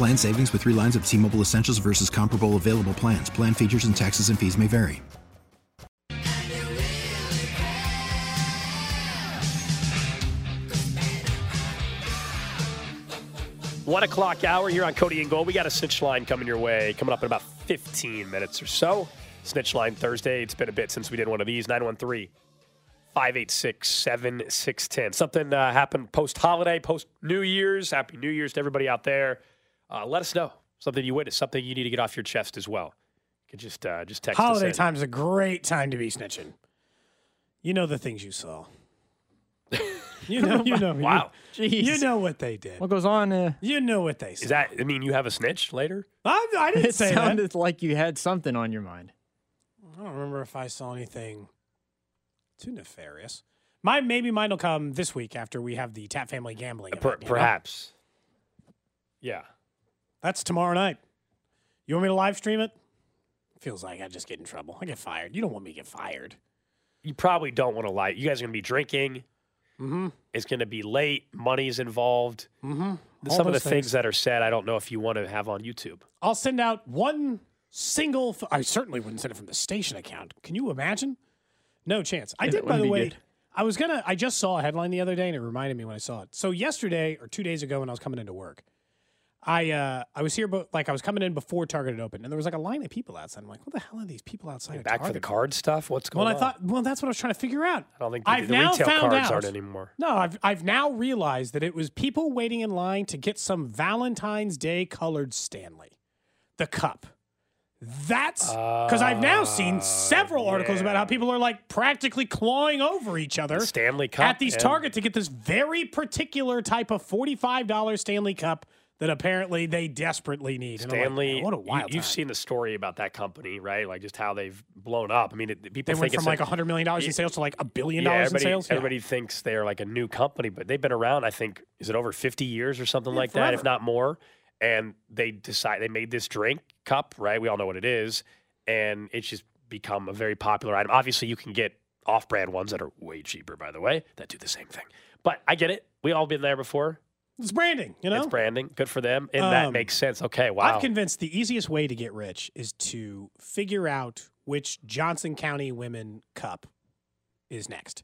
Plan savings with three lines of T Mobile Essentials versus comparable available plans. Plan features and taxes and fees may vary. One o'clock hour here on Cody and Gold. We got a snitch line coming your way, coming up in about 15 minutes or so. Snitch line Thursday. It's been a bit since we did one of these. 913 586 7610. Something uh, happened post holiday, post New Year's. Happy New Year's to everybody out there. Uh, let us know something you witnessed, something you need to get off your chest as well. You can just uh, just text us Holiday in. time is a great time to be snitching. You know the things you saw. You know, you know. Me. Wow. You, you know what they did. What goes on? Uh, You know what they said. Is that? I mean, you have a snitch later? I, I didn't it say that. sounded like you had something on your mind. I don't remember if I saw anything too nefarious. My maybe mine will come this week after we have the Tap Family Gambling. Per- event, you know? perhaps. Yeah. That's tomorrow night. You want me to live stream it? Feels like I just get in trouble. I get fired. You don't want me to get fired. You probably don't want to lie. You guys are going to be drinking. Mm-hmm. It's going to be late. Money's involved. Mm-hmm. Some of the things. that are said, I don't know if you want to have on YouTube. I'll send out one single. F- I certainly wouldn't send it from the station account. Can you imagine? No chance. I did, by the way. good. I was gonna. I just saw a headline the other day, and it reminded me when I saw it. So yesterday or two days ago, when I was coming into work, I uh, I was here, but like I was coming in before Target had opened, and there was like a line of people outside. I'm like, what the hell are these people outside? of Back for the card stuff? What's going on? Well, I thought. Well, that's what I was trying to figure out. I don't think the, I've the now retail found cards out- aren't anymore. No, I've I've now realized that it was people waiting in line to get some Valentine's Day colored Stanley, the cup. That's because I've now seen ah, several articles about how people are like practically clawing over each other Stanley Cup at these and- Target to get this very particular type of forty-five dollars Stanley Cup that apparently they desperately need. Like, Stanley, man, what a you- wild you've time. seen the story about that company, right? Like just how they've blown up. I mean, it, people They think went from like a, hundred million dollars in sales to like a billion yeah, dollars in everybody, sales. Yeah. everybody thinks they're like a new company, but they've been around. I think is it over fifty years or something Yeah, like that, if not more. And they decide they made this drink cup, right? We all know what it is, and it's just become a very popular item. Obviously, you can get off-brand ones that are way cheaper, by the way, that do the same thing. But I get it. We all been there before. It's branding, you know. It's branding. Good for them, and that Um, makes sense. Okay, wow. I've convinced the easiest way to get rich is to figure out which Johnson County Women Cup is next.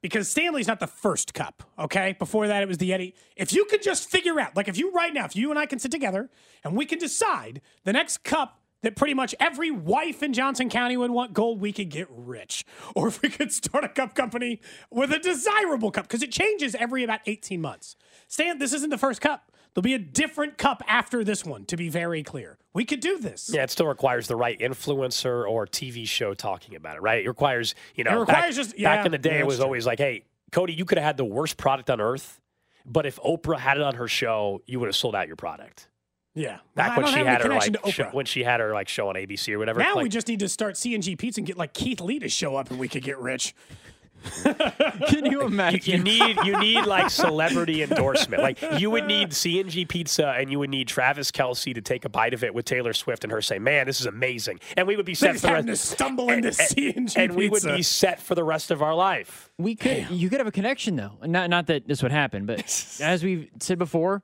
Because Stanley's not the first cup, okay? Before that, it was the Yeti. If you could just figure out, like if you right now, if you and I can sit together and we can decide the next cup that pretty much every wife in Johnson County would want gold, we could get rich. Or if we could start a cup company with a desirable cup, because it changes every about 18 months. Stan, this isn't the first cup. There'll be a different cup after this one, to be very clear. We could do this. Yeah, it still requires the right influencer or TV show talking about it, right? It requires, you know, It requires back, just- back in the day, yeah, it was true. always like, hey, Cody, you could have had the worst product on earth, but if Oprah had it on her show, you would have sold out your product. Yeah. Back I when she had her like show, when she had her like show on ABC or whatever. now like, we just need to start CNG Pizza and get like Keith Lee to show up and we could get rich. Can you you, imagine? you need you need like celebrity endorsement. Like you would need CNG Pizza and you would need Travis Kelce to take a bite of it with Taylor Swift and her say, "Man, this is amazing," and we would be set Just for the having to rest. stumble into CNG and we would be set for the rest of our life. We could. You could have a connection though. Not not that this would happen, but as we've said before,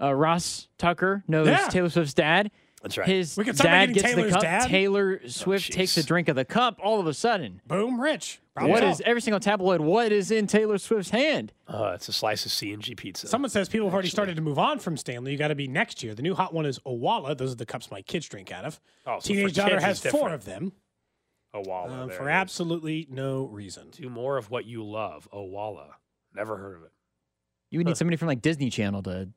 uh, Ross Tucker knows Yeah. Taylor Swift's dad. That's right. his We could start dad making gets the cup. dad? Taylor Swift takes a drink of the cup. All of a sudden, Boom, rich. Problem what solved. is every single tabloid? What is in Taylor Swift's hand? Uh, it's a slice of CNG pizza. Someone says people have already started to move on from Stanley. You got to be next year. The new hot one is Owala. Those are the cups my kids drink out of. Oh, so Teenage daughter has four of them Oh, Walla. um, for absolutely no reason. Do more of what you love. Oh, Walla. Never heard of it. You would need somebody from like Disney Channel to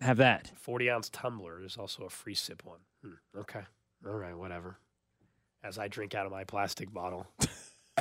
have that. 40 ounce tumbler is also a free sip one. Hmm, okay. All right, whatever. As I drink out of my plastic bottle.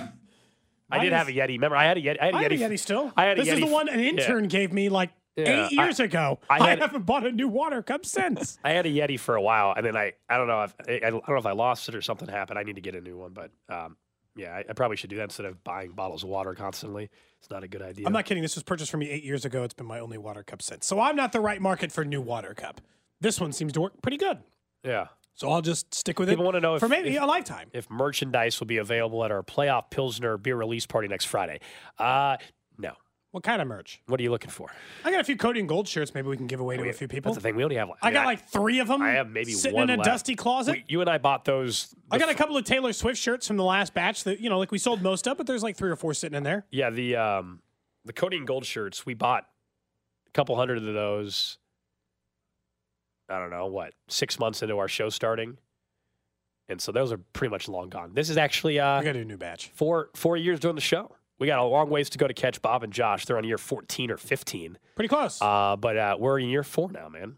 I did have a Yeti. Remember, I had a Yeti. I had a I Yeti. a Yeti still. I had a Yeti. this is the one an intern gave me like Yeah, eight I- years ago. I I, had- haven't bought a new water cup since. I had a Yeti for a while, and then I, I don't know if I, I don't know if I lost it or something happened. I need to get a new one, but um, yeah, I, I probably should do that instead of buying bottles of water constantly. It's not a good idea. I'm not kidding. This was purchased for me eight years ago. It's been my only water cup since. So I'm not the right market for new water cup. This one seems to work pretty good. Yeah. So I'll just stick with People it wanna know for if- maybe if- a lifetime. If merchandise will be available at our playoff Pilsner beer release party next Friday. Uh. What kind of merch? What are you looking for? I got a few Cody and Gold shirts. Maybe we can give away to a few people. That's the thing. We only have. Like, I mean, got like three of them. I have maybe sitting in a left. dusty closet. we- you and I bought those. I got a couple of Taylor Swift shirts from the last batch that you know, like we sold most of, but there's like three or four sitting in there. Yeah, the um the Cody and Gold shirts, we bought a couple hundred of those. I don't know what six months into our show starting, and so those are pretty much long gone. This is actually uh I got a new batch. four four years doing the show. We got a long ways to go to catch Bob and Josh. They're on year fourteen or fifteen, Pretty close. uh, but uh, we're in year four now, man.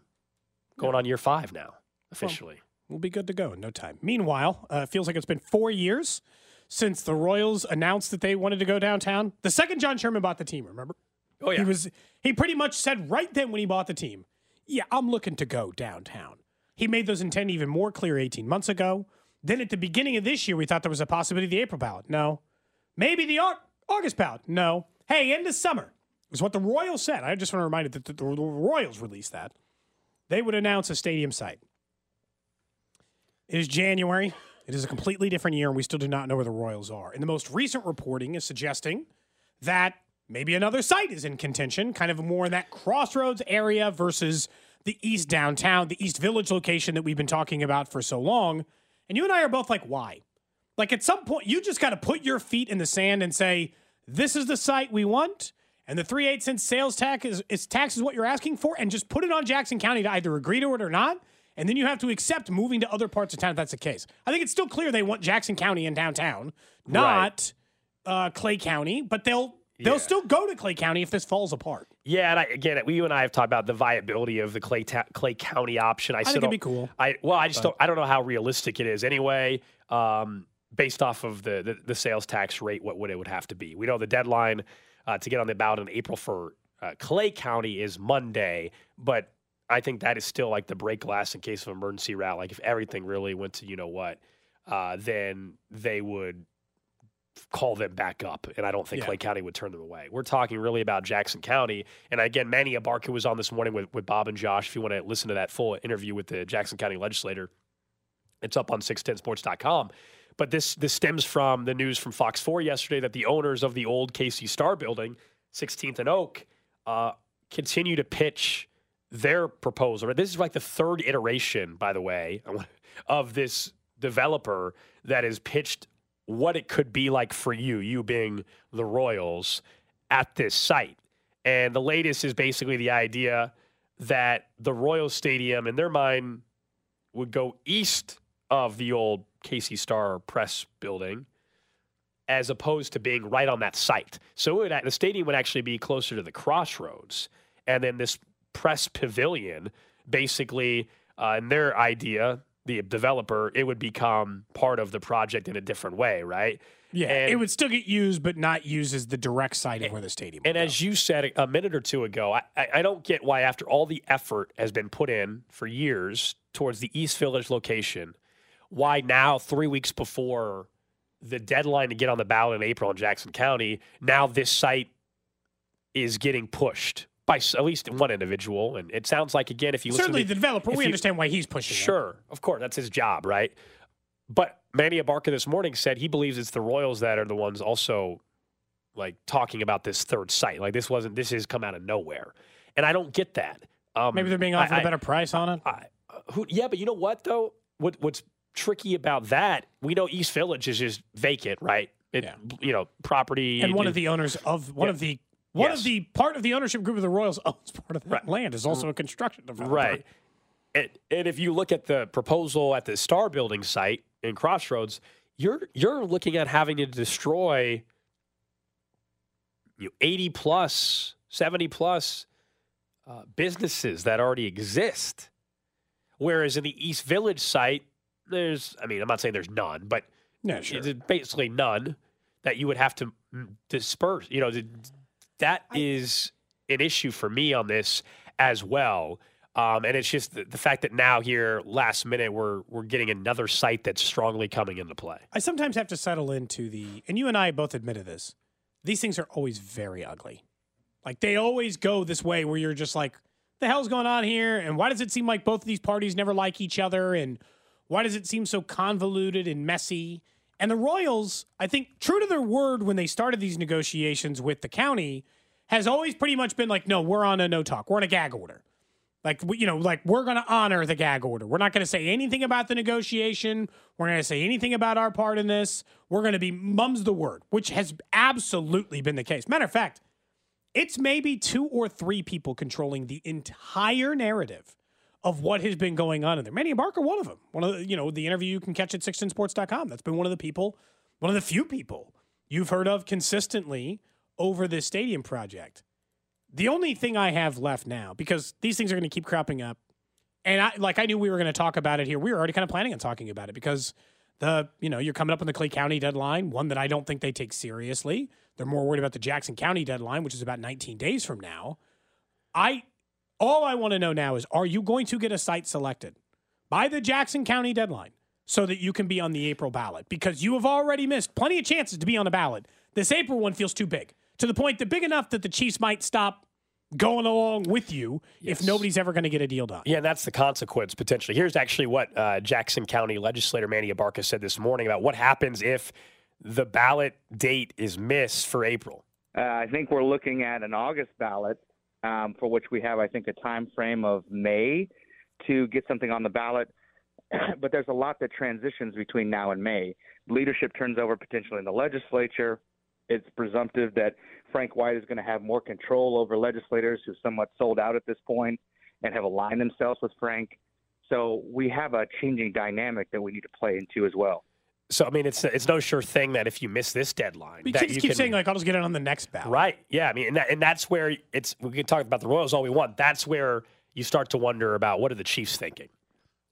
Going on year five now officially. we'll be good to go in no time. Meanwhile, uh, it feels like it's been four years since the Royals announced that they wanted to go downtown. The second John Sherman bought the team, remember? oh yeah, He was he pretty much said right then when he bought the team, "Yeah, I'm looking to go downtown." He made those intent even more clear 18 months ago. Then at the beginning of this year, we thought there was a possibility of the April ballot. No. Maybe the Au- August ballot. No. Hey, end of summer is what the Royals said. I just want to remind you that the Royals released that. They would announce a stadium site. It is January. It is a completely different year, and we still do not know where the Royals are. And the most recent reporting is suggesting that maybe another site is in contention, kind of more in that crossroads area versus the East downtown, the East Village location that we've been talking about for so long. And you and I are both like, why? Like at some point, you just got to put your feet in the sand and say, this is the site we want. And the three eight cents sales tax is, is tax is what you're asking for, and just put it on Jackson County to either agree to it or not. And then you have to accept moving to other parts of town if that's the case. I think it's still clear they want Jackson County in downtown, not uh, Clay County, but they'll they'll Yeah. still go to Clay County if this falls apart. Yeah, and I, again, we you and I have talked about the viability of the Clay ta- Clay County option. I, still think it'd be cool. I well, I just don't. I don't know how realistic it is anyway. Um, based off of the, the the sales tax rate, what would it would have to be? We know the deadline uh, to get on the ballot in April for uh, Clay County is Monday, but I think that is still like the break glass in case of emergency route. Like if everything really went to you know what, uh, then they would call them back up, and I don't think Yeah. Clay County would turn them away. We're talking really about Jackson County, and again, Manny Abarca was on this morning with, with Bob and Josh. If you want to listen to that full interview with the Jackson County legislator, it's up on 610sports.com. But this this stems from the news from Fox 4 yesterday that the owners of the old KC Star building, 16th and Oak, uh, continue to pitch their proposal. This is like the third iteration, by the way, of this developer that has pitched what it could be like for you, you being the Royals, at this site. And the latest is basically the idea that the Royal Stadium, in their mind, would go east of the old KC Star Press building, as opposed to being right on that site. So it would, the stadium would actually be closer to the crossroads, and then this press pavilion, basically, uh, in their idea, the developer, it would become part of the project in a different way, right? Yeah, And- it would still get used, but not used as the direct site of where the stadium. Is. And as you said a- minute or two ago, I I don't get why, after all the effort has been put in for years towards the East Village location, why now, three weeks before the deadline to get on the ballot in April in Jackson County, now this site is getting pushed by at least one individual. And it sounds like, again, if you certainly to the developer, we you- understand why he's pushing. it. Sure, of course, that's his job, right? But Manny Abarca this morning said he believes it's the Royals that are the ones also like talking about this third site. Like this wasn't this has come out of nowhere, and I don't get that. Um, Maybe they're being offered a I- better price on it. I, Who? Yeah, but you know what though? What What's tricky about that? We know East Village is just vacant, right? It, Yeah. You know, property And one it- of the owners of one Yeah. of the one Yes. of the part of the ownership group of the Royals owns part of that Right. land is also a construction developer. Right. And, and if you look at the proposal at the Star Building site in Crossroads, you're you're looking at having to destroy you know, 80 plus, 70 plus uh, businesses that already exist. Whereas in the East Village site, there's, I mean, I'm not saying there's none, but Yeah, sure. it's basically none that you would have to mm, disperse. You know, th- that is an issue for me on this as well. Um, and it's just the, the fact that now here, last minute, we're we're getting another site that's strongly coming into play. I sometimes have to settle into the, and you and I both admitted this. These things are always very ugly. Like they always go this way where you're just like, the hell's going on here? And why does it seem like both of these parties never like each other? And why does it seem so convoluted and messy? And the Royals, I think, true to their word when they started these negotiations with the county, has always pretty much been like, no, we're on a no talk. We're on a gag order. Like, you know, like we're going to honor the gag order. We're not going to say anything about the negotiation. We're going to say anything about our part in this. We're going to be mum's the word, which has absolutely been the case. Matter of fact, it's maybe two or three people controlling the entire narrative of what has been going on in there. Manny Abarca, one of them. One of the, you know, the interview you can catch at 16sports.com. That's been one of the people, one of the few people you've heard of consistently over this stadium project. The only thing I have left now, because these things are going to keep cropping up, and I like I knew we were going to talk about it here. We were already kind of planning on talking about it because the you know you're coming up on the Clay County deadline, one that I don't think they take seriously. They're more worried about the Jackson County deadline, which is about 19 days from now. I all I want to know now is are you going to get a site selected by the Jackson County deadline so that you can be on the April ballot? Because you have already missed plenty of chances to be on the ballot. This April one feels too big to the point that big enough that the Chiefs might stop going along with you Yes. if nobody's ever going to get a deal done. Yeah, and that's the consequence potentially. Here's actually what uh, Jackson County legislator Manny Abarca said this morning about what happens if the ballot date is missed for April. Uh, I think we're looking at an August ballot um, for which we have, I think, a time frame of May to get something on the ballot. but there's a lot that transitions between now and May. Leadership turns over potentially in the legislature. It's presumptive that Frank White is going to have more control over legislators who somewhat sold out at this point and have aligned themselves with Frank. So we have a changing dynamic that we need to play into as well. So I mean, it's it's no sure thing that if you miss this deadline, We that you keep can, saying like I'll just get it on the next ballot. right? Yeah, I mean, and, that, and that's where it's. We can talk about the Royals all we want. That's where you start to wonder about what are the Chiefs thinking,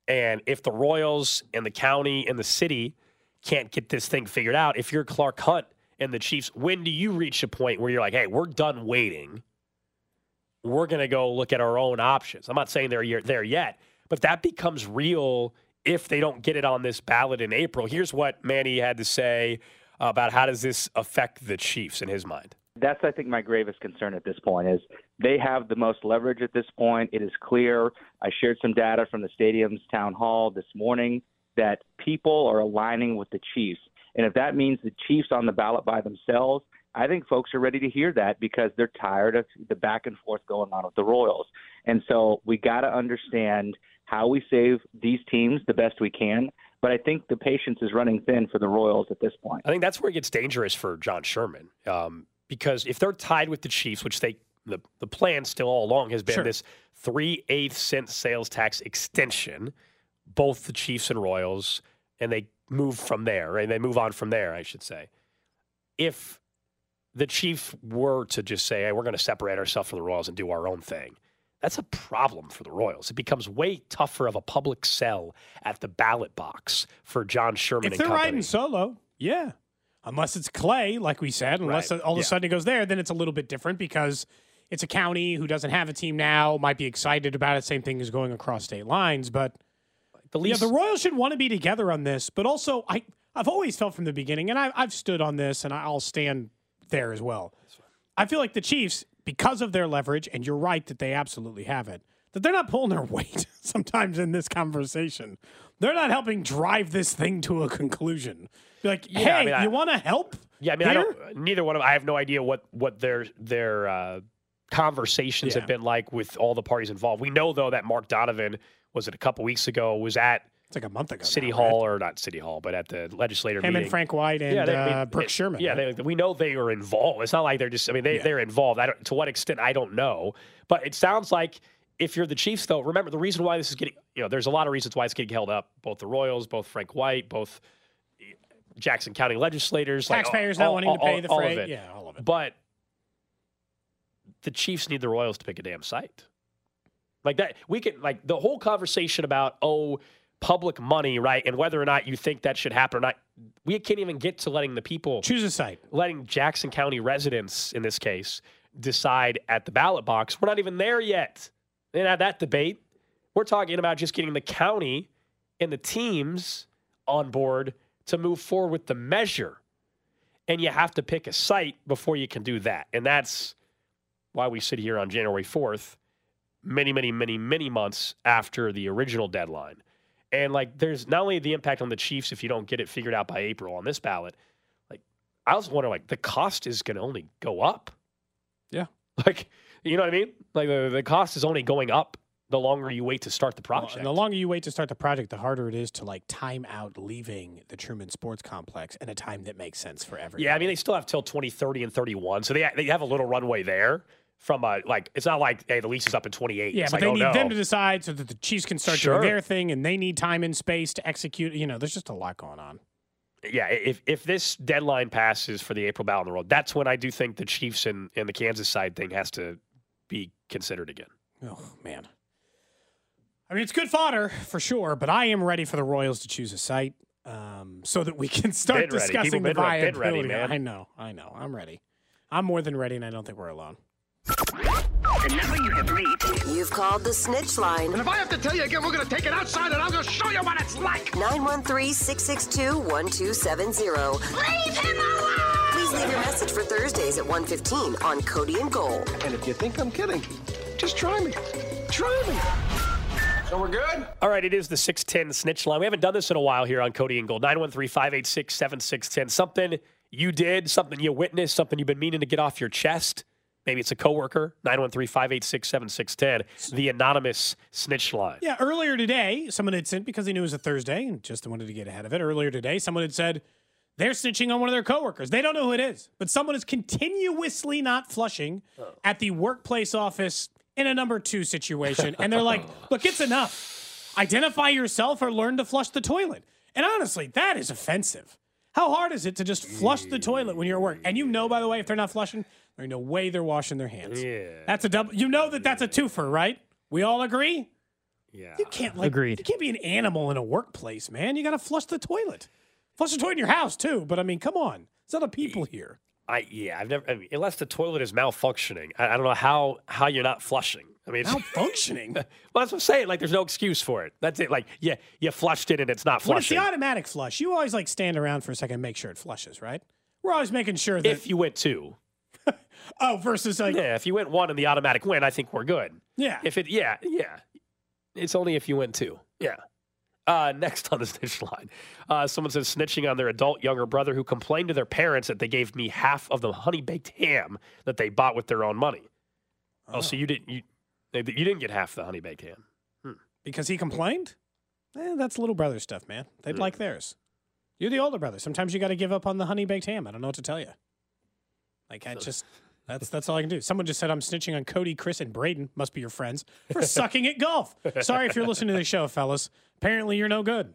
and if the Royals and the county and the city can't get this thing figured out. If you're Clark Hunt and the Chiefs, when do you reach a point where you're like, hey, we're done waiting? We're going to go look at our own options. I'm not saying they're there yet, but that becomes real if they don't get it on this ballot in April. Here's what Manny had to say about how does this affect the Chiefs in his mind. That's I think my gravest concern at this point is they have the most leverage at this point. It is clear. I shared some data from the stadium's town hall this morning that people are aligning with the Chiefs. And if that means the Chiefs on the ballot by themselves, I think folks are ready to hear that because they're tired of the back and forth going on with the Royals. And so we got to understand how we save these teams the best we can. But I think the patience is running thin for the Royals at this point. I think that's where it gets dangerous for John Sherman um, because if they're tied with the Chiefs, which they the the plan still all along has been Sure. this three eighth cent sales tax extension, both the Chiefs and Royals, and they move from there, right? They move on from there, I should say. If the Chiefs were to just say, "Hey, we're going to separate ourselves from the Royals and do our own thing," that's a problem for the Royals. It becomes way tougher of a public sell at the ballot box for John Sherman If and they're riding solo, yeah. Unless it's Clay, like we said, unless Right. all of Yeah. a sudden it goes there, then it's a little bit different because it's a county who doesn't have a team now, might be excited about it. Same thing as going across state lines. But the yeah, the Royals should want to be together on this. But also, I, I've always felt from the beginning, and I, I've stood on this, and I'll stand there as well. I feel like the Chiefs, because of their leverage, and you're right that they absolutely have it, that they're not pulling their weight sometimes in this conversation. They're not helping drive this thing to a conclusion. Be like, Yeah, hey, I mean, you want to help? Yeah, I mean, I don't. Neither one of. I have no idea what what their their uh, conversations Yeah. have been like with all the parties involved. We know though that Mark Donovan was it a couple weeks ago was at It's like a month ago. City now, Hall right? or not City Hall, but at the legislator Him meeting. and Frank White and they- mean, uh, Brooke it- Sherman. Yeah, right? they, we know they are involved. It's not like they're just. I mean, they Yeah. they're involved. I don't, to what extent I don't know, but it sounds like if you're the Chiefs, though, remember the reason why this is getting. You know, there's a lot of reasons why it's getting held up. Both the Royals, both Frank White, both Jackson County legislators, like, Taxpayers all- not wanting to all- pay the all of freight. it. Yeah, all of it. But the Chiefs need the Royals to pick a damn site. Like that, we can like the whole conversation about oh public money, right, and whether or not you think that should happen or not. We can't even get to letting the people Choose a site. letting Jackson County residents, in this case, decide at the ballot box. We're not even there yet. And didn't that debate. We're talking about just getting the county and the teams on board to move forward with the measure. And you have to pick a site before you can do that. And that's why we sit here on January 4th, many, many, many, many months after the original deadline. And like, there's not only the impact on the Chiefs if you don't get it figured out by April on this ballot, like, I was wondering, like, the cost is going to only go up. Yeah. Like, you know what I mean? Like, the, the cost is only going up the longer you wait to start the project. and the longer you wait to start the project, the harder it is to like time out leaving the Truman Sports Complex in a time that makes sense for everyone. Yeah, I mean they still have till 2030 and 31, so they they have a little runway there. From a like, it's not like hey the lease is up in 28. Yeah, It's but like, they oh, need no. them to decide so that the Chiefs can start Sure. doing their thing, and they need time and space to execute. You know, there's just a lot going on. yeah, if if this deadline passes for the April ballot on the road, that's when I do think the Chiefs and, and the Kansas side thing has to be considered again. Oh man. I mean, it's good fodder for sure, but I am ready for the Royals to choose a site um, so that we can start discussing the been re- been viability. ready, man. I know, I know, I'm ready. I'm more than ready, and I don't think we're alone. The number you have reached You've called the snitch line. And if I have to tell you again, we're going to take it outside and I'm going to show you what it's like. 913 662 1270. Leave him alone! Please leave your message for Thursdays at 115 on Cody and Gold. And if you think I'm kidding, just try me. Try me. So we're good? All right, it is the 610 snitch line. We haven't done this in a while here on Cody and Gold. 913 586 7610. Something you did, something you witnessed, something you've been meaning to get off your chest. Maybe it's a coworker. 913 586 7610. The anonymous snitch line. Yeah, earlier today, someone had sent because he knew it was a Thursday and just wanted to get ahead of it. Earlier today, someone had said they're snitching on one of their coworkers. They don't know who it is, but someone is continuously not flushing oh. at the workplace office in a number two situation, and they're like, "Look, it's enough. Identify yourself or learn to flush the toilet." And honestly, that is offensive. How hard is it to just flush the toilet when you're at work? And you know, by the way, if they're not flushing, there's no way they're washing their hands. Yeah. That's a double. You know that that's a twofer, right? We all agree. Yeah. You can't like Agreed. You can't be an animal in a workplace, man. You got to flush the toilet. Flush the toilet in your house too. But I mean, come on, there's other people here. I yeah, I've never I mean, unless the toilet is malfunctioning. I, I don't know how how you're not flushing. I mean, it's, Malfunctioning. well, that's what I'm saying. Like, there's no excuse for it. That's it. Like, yeah, you flushed it and it's not when it's the automatic flush, you always like stand around for a second and make sure it flushes, right? We're always making sure that. If you went two, oh, versus like yeah. if you went one and the automatic went, I think we're good. Yeah. If it, yeah, yeah, it's only if you went two. Yeah. Uh, next on the snitch line, uh, someone says snitching on their adult younger brother who complained to their parents that they gave me half of the honey baked ham that they bought with their own money. Oh, so you didn't you you didn't get half the honey baked ham. because he complained. Eh, that's little brother stuff, man. They'd Hmm. like theirs. You're the older brother. Sometimes you got to give up on the honey baked ham. I don't know what to tell you. Like I just. That's that's all I can do. Someone just said I'm snitching on Cody, Chris, and Braden. Must be your friends for sucking at golf. Sorry if you're listening to the show, fellas. Apparently you're no good.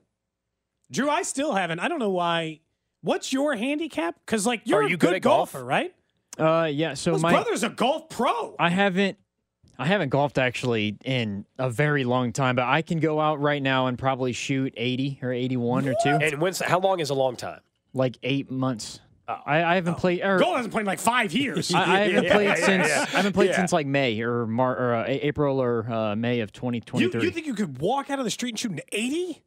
Drew, I still haven't. I don't know why. What's your handicap? Because like you're Are a good, good at golf? golfer, right? Uh, yeah. So His my brother's a golf pro. I haven't I haven't golfed actually in a very long time, but I can go out right now and probably shoot 80 or 81 or two, And when's how long is a long time? like eight months. Oh. I, I haven't played. Or, Golf hasn't played in like five years. I, I haven't Yeah, played yeah, since yeah. I haven't played Yeah. since like May or Mar or uh, April or uh, May of you, 2023. you think you could walk out of the street and shoot an 80?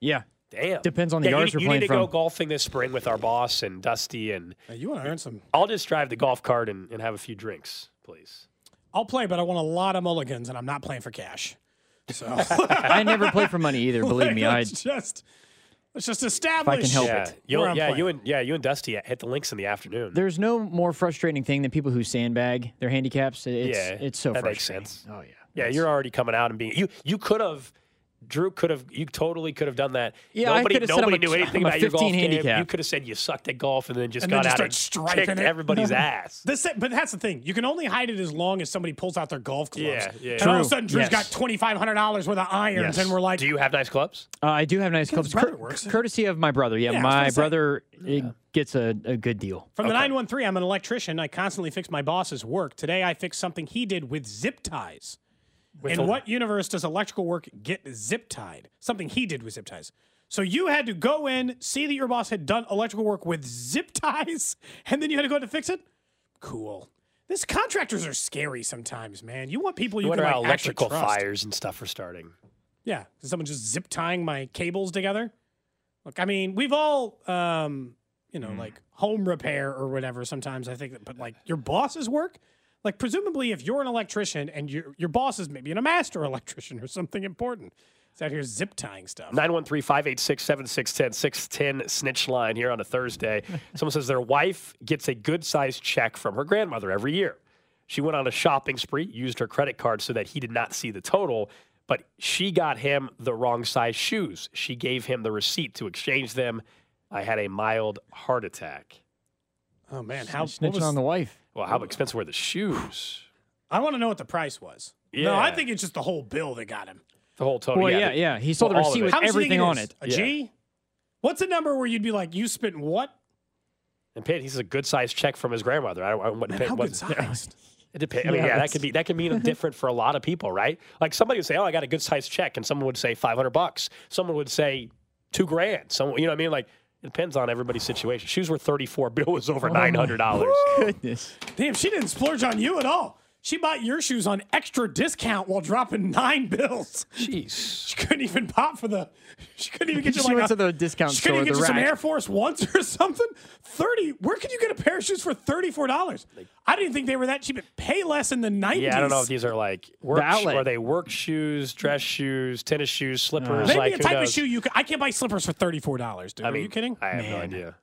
yeah, Damn. Depends on the yeah, yards you, we're you need to from. go golfing this spring with our boss and Dusty, and you want to earn some? I'll just drive the golf cart and, and have a few drinks, please. I'll play, but I want a lot of mulligans, and I'm not playing for cash. So I never play for money either. Believe me, I just Let's just establish. help yeah, it. you Where yeah, playing. you and yeah, you and Dusty hit the links in the afternoon. There's no more frustrating thing than people who sandbag their handicaps. It's, yeah, it's so that makes frustrating. sense. Oh yeah. Yeah, you're already coming out and being you. You could have. Drew could have. You totally could have done that. Yeah, I nobody, could have said I'm nobody a- knew anything I'm a about your golf 15 game. handicap. You could have said you sucked at golf and then just And then got just out and striping kicked everybody's ass. This, but that's the thing. You can only hide it as long as somebody pulls out their golf clubs. Yeah, yeah. And all of a sudden, Drew's Yes. got twenty five hundred dollars worth of irons, and we're like, Do you have nice clubs? Uh, I do have nice clubs, Cur- works. courtesy of my brother. Yeah, Yeah, my brother gets a, a good deal. From the 913, I'm an electrician. I constantly fix my boss's work. Today, I fixed something he did with zip ties. In a- what universe does electrical work get zip tied? Something he did with zip ties. So you had to go in, see that your boss had done electrical work with zip ties, and then you had to go in to fix it? Cool. This contractors are scary sometimes, man. You want people you You can like, electrical fires and stuff are starting. Yeah. Is someone just zip tying my cables together? Look, I mean, we've all, um, you know, like home repair or whatever. Sometimes I think that, but like your boss's work, like presumably if you're an electrician and your your boss is maybe a master electrician or something important, it's out here zip tying stuff. 913 586 7610 610 snitch line here on a Thursday. Someone says their wife gets a good sized check from her grandmother every year. She went on a shopping spree, used her credit card so that he did not see the total, but she got him the wrong size shoes. She gave him the receipt to exchange them. I had a mild heart attack. Oh man, how what Snitching was- on the wife. Well, how expensive were the shoes? I want to know what the price was. No, I think it's just the whole bill that got him. The whole total. Well, yeah, yeah, the- yeah. He saw well, the receipt with How much do you think everything on it. A Yeah. G? What's a number where you'd be like, you spent what? And paid. He's a good sized check from his grandmother. I don't. I wouldn't Man, pay- how good sized? It depends. I mean, Yeah, yeah, that could be that could mean different for a lot of people, right? Like somebody would say, "Oh, I got a good sized check," and someone would say five hundred bucks. Someone would say two grand. Someone, you know what I mean? Like it depends on everybody's situation. Shoes were thirty four. Bill was over oh, nine hundred dollars. Goodness. Damn, she didn't splurge on you at all. She bought your shoes on extra discount while dropping nine bills. Jeez. She couldn't even pop for the. She couldn't even get you She like went a, to the discount store. She couldn't even get the you some. Air Force Ones or something. Thirty. Where could you get a pair of shoes for thirty four dollars? I didn't think they were that cheap. Pay less in the nineties. Yeah, I don't know if these are like work. outlet. Are they work shoes, dress shoes, tennis shoes, slippers? Maybe like, a who type of shoe you. Could, I can't buy slippers for thirty four dollars, dude. I Are you kidding? I have no idea.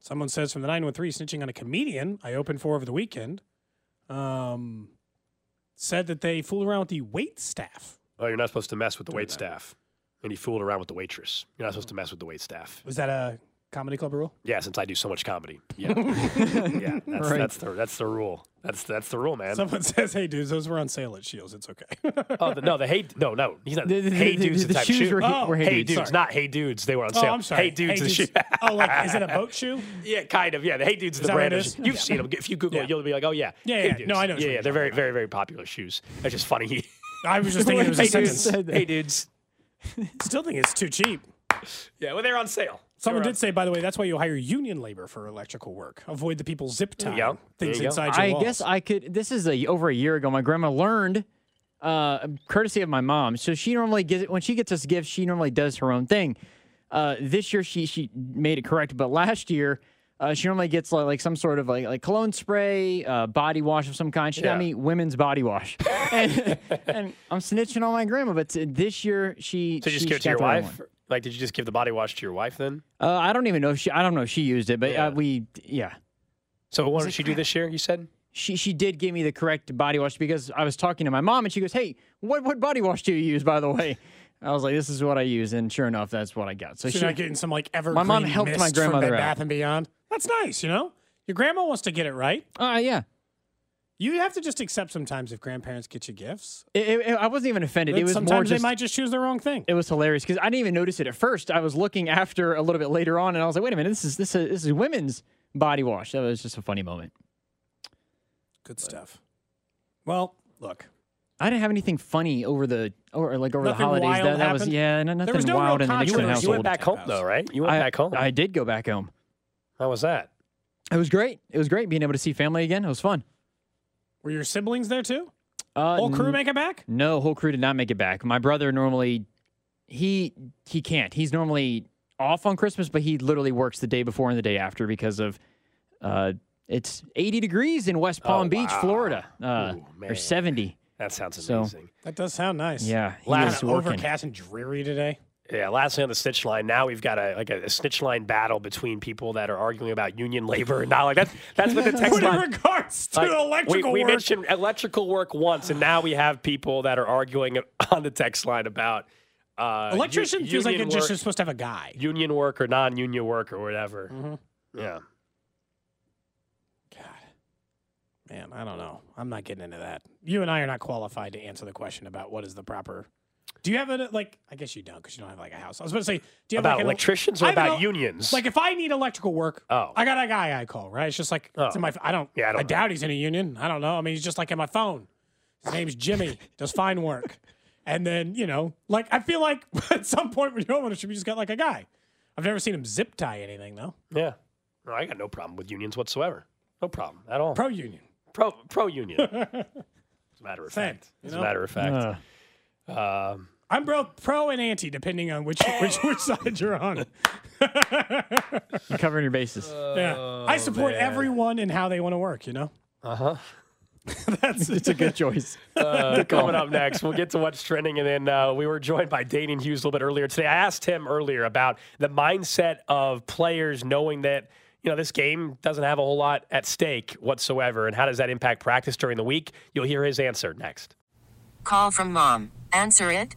Someone says from the 913 snitching on a comedian I opened for over the weekend. Um, said that they fooled around with the wait staff. Oh, you're not supposed to mess with the wait staff. And he fooled around with the waitress. You're not supposed to mess with the wait staff. Was that a comedy club rule? Yeah, since I do so much comedy. Yeah, yeah. That's, Right. that's the that's the rule. That's that's the rule, man. Someone says, "Hey, dudes, those were on sale at Scheels. It's okay." Oh the, no, the hey no no he's not. The- the- hey the- dudes, the the, type shoes shoe. were he- Oh, were hey, hey dudes, dudes. not hey dudes. They were on oh, sale. I'm sorry. Hey dudes, the shoe. oh, like is it a boat shoe? yeah, kind of. Yeah, the hey dudes, Is the brand. is? You've seen them. If you Google Yeah. it, you'll be like, oh yeah, Yeah, Hey yeah. Dudes. No, I know Yeah, yeah. They're very, very, very popular shoes. That's just funny. I was just thinking it was a sentence. Hey dudes. Still think it's too cheap. Yeah, well, they're on sale. Someone They're did say, by the way, that's why you hire union labor for electrical work. Avoid the people zip There you tying go. things There you go. inside your I walls. guess I could. This is a over a year ago. My grandma learned, uh, courtesy of my mom. So she normally gets when she gets us gifts. She normally does her own thing. Uh, this year she she made it correct, but last year uh, she normally gets like, like some sort of like like cologne spray, uh, body wash of some kind. She got me women's body wash, and, and I'm snitching on my grandma. But t- this year she So you just she give it to your wife? One. Like, did you just give the body wash to your wife then? Uh, I don't even know if she I don't know if she used it, but Yeah. uh, we yeah. So what did she do this year? You said. she she did give me the correct body wash because I was talking to my mom and she goes, "Hey, what what body wash do you use, by the way?" I was like, "This is what I use," and sure enough, that's what I got. So So she, not getting some like evergreen mom helped my mist from grandmother Bed out. Bath and Beyond. That's nice, you know. Your grandma wants to get it right. uh, yeah, You have to just accept sometimes if grandparents get you gifts. it, it- it- I wasn't even offended. that It was sometimes more they might just choose the wrong thing. it was hilarious because I didn't even notice it at first. I was looking after a little bit later on, and I was like, "Wait a minute, this is this is this is women's body wash." That was just a funny moment. Good stuff. Well, look, I didn't have anything funny over the or like over Nothing the holidays. wild That, that was yeah, no, nothing was no wild in the controversy. Nixon You You went back home though, right? You went I, back home. I did go back home. How was that? It was great. It was great being able to see family again. It was fun. Were your siblings there too? Uh, Whole crew n- make it back? No, whole crew did not make it back. My brother normally he he can't. He's normally off on Christmas, but he literally works the day before and the day after because of uh it's 80 degrees in West Palm Oh, Beach, wow. Florida. Uh Ooh, or 70. That sounds So- amazing. That does sound nice. Yeah, he Kind was of working. overcast and dreary today. Yeah, lastly on the snitch line, now we've got a like a, a snitch line battle between people that are arguing about union labor and not like that's that's what the text But in line. regards to Like, electrical we, we work, mentioned electrical work once, and now we have people that are arguing on the text line about uh, u- feels like union it just work- is supposed to have a guy. union work or non-union work or whatever. Mm-hmm. Yeah, God, Man, I don't know. I'm not getting into that. You and I are not qualified to answer the question about what is the proper. Do you have a like? I guess you don't because you don't have like a house. I was about to say, do you have about like an- electricians or I don't about know. unions? Like if I need electrical work, Oh. I got a guy I call. Right? It's just like it's in my. I don't. Yeah, I I, don't know. doubt he's in a union. I don't know. I mean, he's just like in my phone. His name's Jimmy. does fine work. And then you know, like I feel like at some point when you're homeownership, you just got like a guy. I've never seen him zip tie anything though. yeah, no, I got no problem with unions whatsoever. No problem at all. Pro union. pro pro union. As a matter of Same, fact, you as a know? matter of fact. Um, I'm both pro and anti, depending on which which, which side you're on. You're covering your bases. yeah, I support man. everyone and how they want to work. You know, uh huh. that's it's a good choice. Uh, coming up next, we'll get to what's trending, and then uh, we were joined by Danan Hughes a little bit earlier today. I asked him earlier about the mindset of players knowing that you know this game doesn't have a whole lot at stake whatsoever, and how does that impact practice during the week? You'll hear his answer next. Call from mom. Answer it.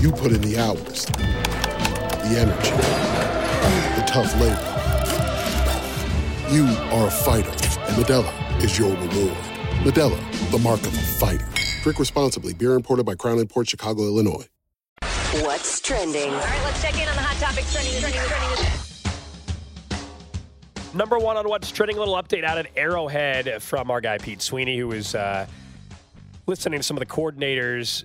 You put in the hours, the energy, the tough labor. You are a fighter, and Modelo is your reward. Modelo, the mark of a fighter. Drink responsibly. Beer imported by Crown Port Chicago, Illinois. What's trending? All right, let's check in on the hot topics trending, trending, trending. Number one on what's trending, a little update out at Arrowhead from our guy Pete Sweeney, who was uh, listening to some of the coordinators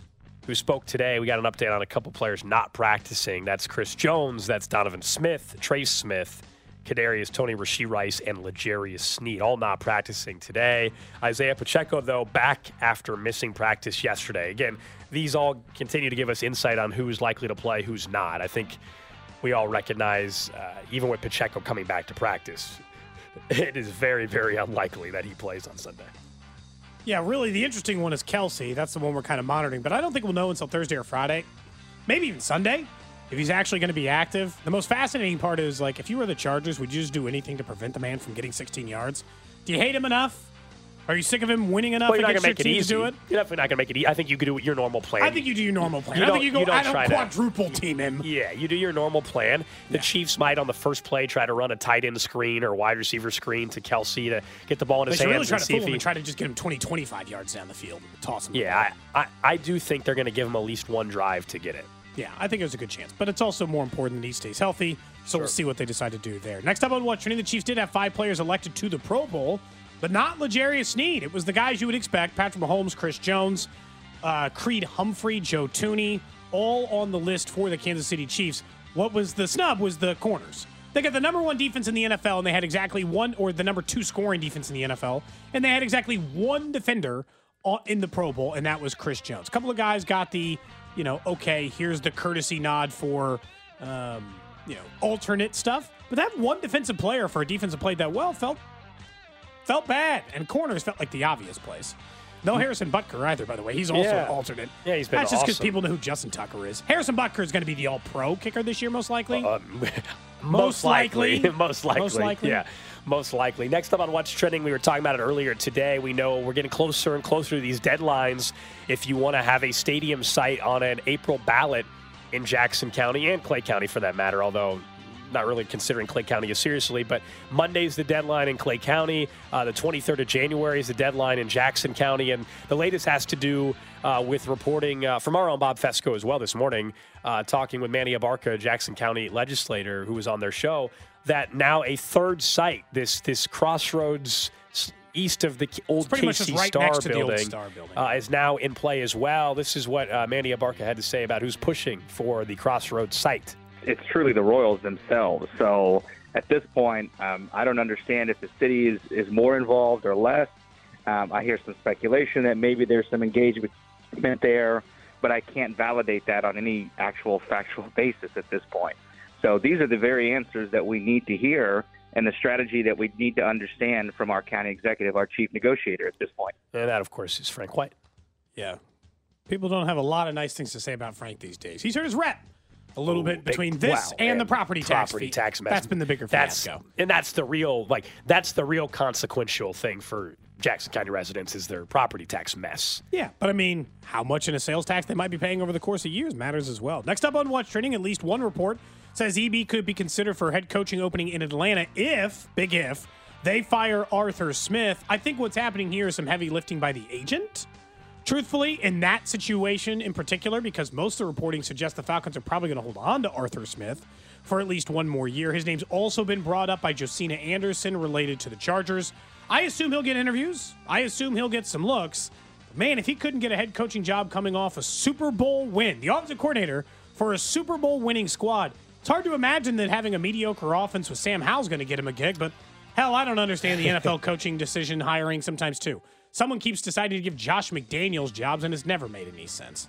who spoke today. We got an update on a couple players not practicing. That's Chris Jones, that's Donovan Smith, Trey Smith, Kadarius Toney Rashee Rice, and L'Jarius Sneed, all not practicing today. Isaiah Pacheco, though, back after missing practice yesterday. Again, these all continue to give us insight on who's likely to play, who's not. I think we all recognize, uh, even with Pacheco coming back to practice, it is very, very unlikely that he plays on Sunday. Yeah, really, the interesting one is Kelce. That's the one we're kind of monitoring, but I don't think we'll know until Thursday or Friday, maybe even Sunday, if he's actually going to be active. The most fascinating part is like, if you were the Chargers, would you just do anything to prevent the man from getting 16 yards? Do you hate him enough? Are you sick of him winning enough Well, against your make it team to do it? You're definitely not going to make it easy. I think you could do your normal plan. I think you do your normal plan. You I think you go, you don't I don't try to- quadruple team him. Yeah, you do your normal plan. The Chiefs might on the first play try to run a tight end screen or wide receiver screen to Kelce to get the ball in his hands really try and to see fool if him he. and try to just get him 20, 25 yards down the field and toss him. yeah, I, I, I do think they're going to give him at least one drive to get it. Yeah, I think it was a good chance. But it's also more important that he stays healthy. So we'll see what they decide to do there. Next up on What's Trending, the Chiefs did have five players elected to the Pro Bowl, but not L'Jarius Sneed. It was the guys you would expect Patrick Mahomes, Chris Jones, uh, Creed Humphrey, Joe Thuney, all on the list for the Kansas City Chiefs. What was the snub was the corners. They got the number one defense in the NFL, and they had exactly one, or the number two scoring defense in the NFL, and they had exactly one defender in the Pro Bowl, and that was Chris Jones. A couple of guys got the, you know, okay, here's the courtesy nod for, um, you know, alternate stuff. But that one defensive player for a defense that played that well felt felt bad, and corners felt like the obvious place. No Harrison Butker either, by the way. He's also Yeah. alternate. Yeah, he's been That's just because people know who Justin Tucker is. Harrison Butker is going to be the All-Pro kicker this year, most likely. Um, Most likely. most likely. Most likely. Yeah. Most likely. Next up on What's Trending, we were talking about it earlier today. We know we're getting closer and closer to these deadlines. If you want to have a stadium site on an April ballot in Jackson County and Clay County for that matter, although not really considering Clay County as seriously, but Monday's the deadline in Clay County. Uh, the 23rd of January is the deadline in Jackson County. And the latest has to do uh, with reporting uh, from our own Bob Fescoe as well this morning, uh, talking with Manny Abarca, Jackson County legislator, who was on their show, that now a third site, this, this crossroads east of the old KC right Star building, old Star building. Uh, is now in play as well. This is what uh, Manny Abarca had to say about who's pushing for the crossroads site. It's truly the Royals themselves. So at this point, um, I don't understand if the city is, is more involved or less. Um, I hear some speculation that maybe there's some engagement there, but I can't validate that on any actual factual basis at this point. So these are the very answers that we need to hear and the strategy that we need to understand from our county executive, our chief negotiator at this point. And that, of course, is Frank White. Yeah. People don't have a lot of nice things to say about Frank these days. He's hurt his rep a little bit oh, Big- between this wow, and the property tax property fee. tax mess. That's been the bigger that's, fiasco. And that's the real like that's the real consequential thing for Jackson County residents is their property tax mess. Yeah, but I mean, how much in a sales tax they might be paying over the course of years matters as well. Next up on What's Trending, at least one report says EB could be considered for head coaching opening in Atlanta if, big if, they fire Arthur Smith. I think what's happening here is some heavy lifting by the agent. Truthfully, in that situation in particular, because most of the reporting suggests the Falcons are probably going to hold on to Arthur Smith for at least one more year. His name's also been brought up by Josina Anderson related to the Chargers. I assume he'll get interviews. I assume he'll get some looks. Man, if he couldn't get a head coaching job coming off a Super Bowl win, the offensive coordinator for a Super Bowl winning squad, it's hard to imagine that having a mediocre offense with Sam Howell's going to get him a gig, but hell, I don't understand the NFL coaching decision hiring sometimes too. Someone keeps deciding to give Josh McDaniels jobs, and it's never made any sense.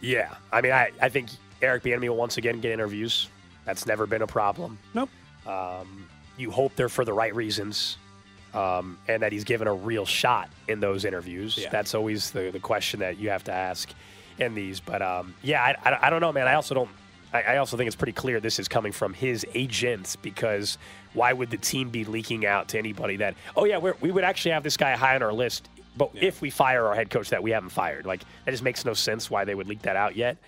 Yeah, I mean, I, I think Eric Bieniemy will once again get interviews. That's never been a problem. Nope. Um, you hope they're for the right reasons, um, and that he's given a real shot in those interviews. Yeah. That's always the, the question that you have to ask in these. But um, yeah, I, I, I don't know, man. I also don't. I, I also think it's pretty clear this is coming from his agents because why would the team be leaking out to anybody that oh yeah we're, we would actually have this guy high on our list, but if we fire our head coach that we haven't fired, like that just makes no sense why they would leak that out yet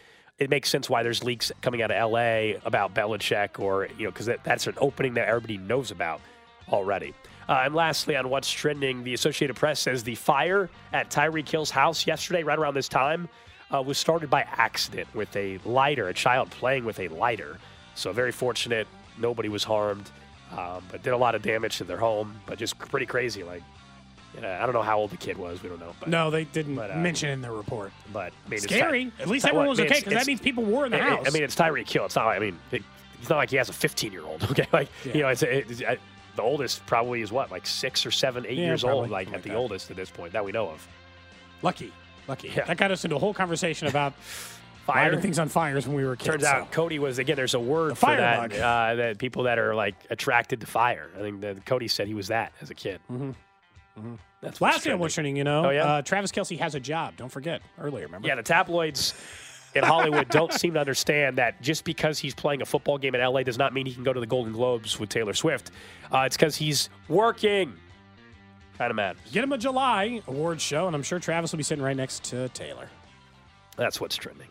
it makes sense why there's leaks coming out of LA about Belichick or, you know, because that, that's an opening that everybody knows about already. Uh, and lastly, on what's trending, the Associated Press says the fire at Tyreek Hill's house yesterday, right around this time, uh, was started by accident with a lighter, a child playing with a lighter. So very fortunate, nobody was harmed, um, but did a lot of damage to their home. But just pretty crazy. Like, you know, I don't know how old the kid was. We don't know. But, No, they didn't But, uh, mention in the report. but I mean, Scary. Ty- At least everyone was I mean, okay because that means people were in the I- I- house. I mean, it's Tyreek Hill. It's not. like- I mean, it, it's not like he has a 15 year old. Okay, like you know, it's, it's I, the oldest probably is what, like six or seven, eight Yeah, years probably. old, like Something at the that. oldest at this point that we know of. lucky, lucky. Yeah. That got us into a whole conversation about Fire. lighting things on fires when we were kids. Turns so. out Cody was again. There's a word The for that. Uh, that people that are like attracted to fire. I think that Cody said he was that as a kid. Mhm. That's Last thing I'm trending. you know, Oh, yeah? uh, Travis Kelce has a job. Don't forget earlier. Remember? Yeah, the tabloids in Hollywood don't seem to understand that just because he's playing a football game in LA does not mean he can go to the Golden Globes with Taylor Swift. Uh, it's because he's working. Kind of mad. Get him a July awards show, and I'm sure Travis will be sitting right next to Taylor. That's what's trending.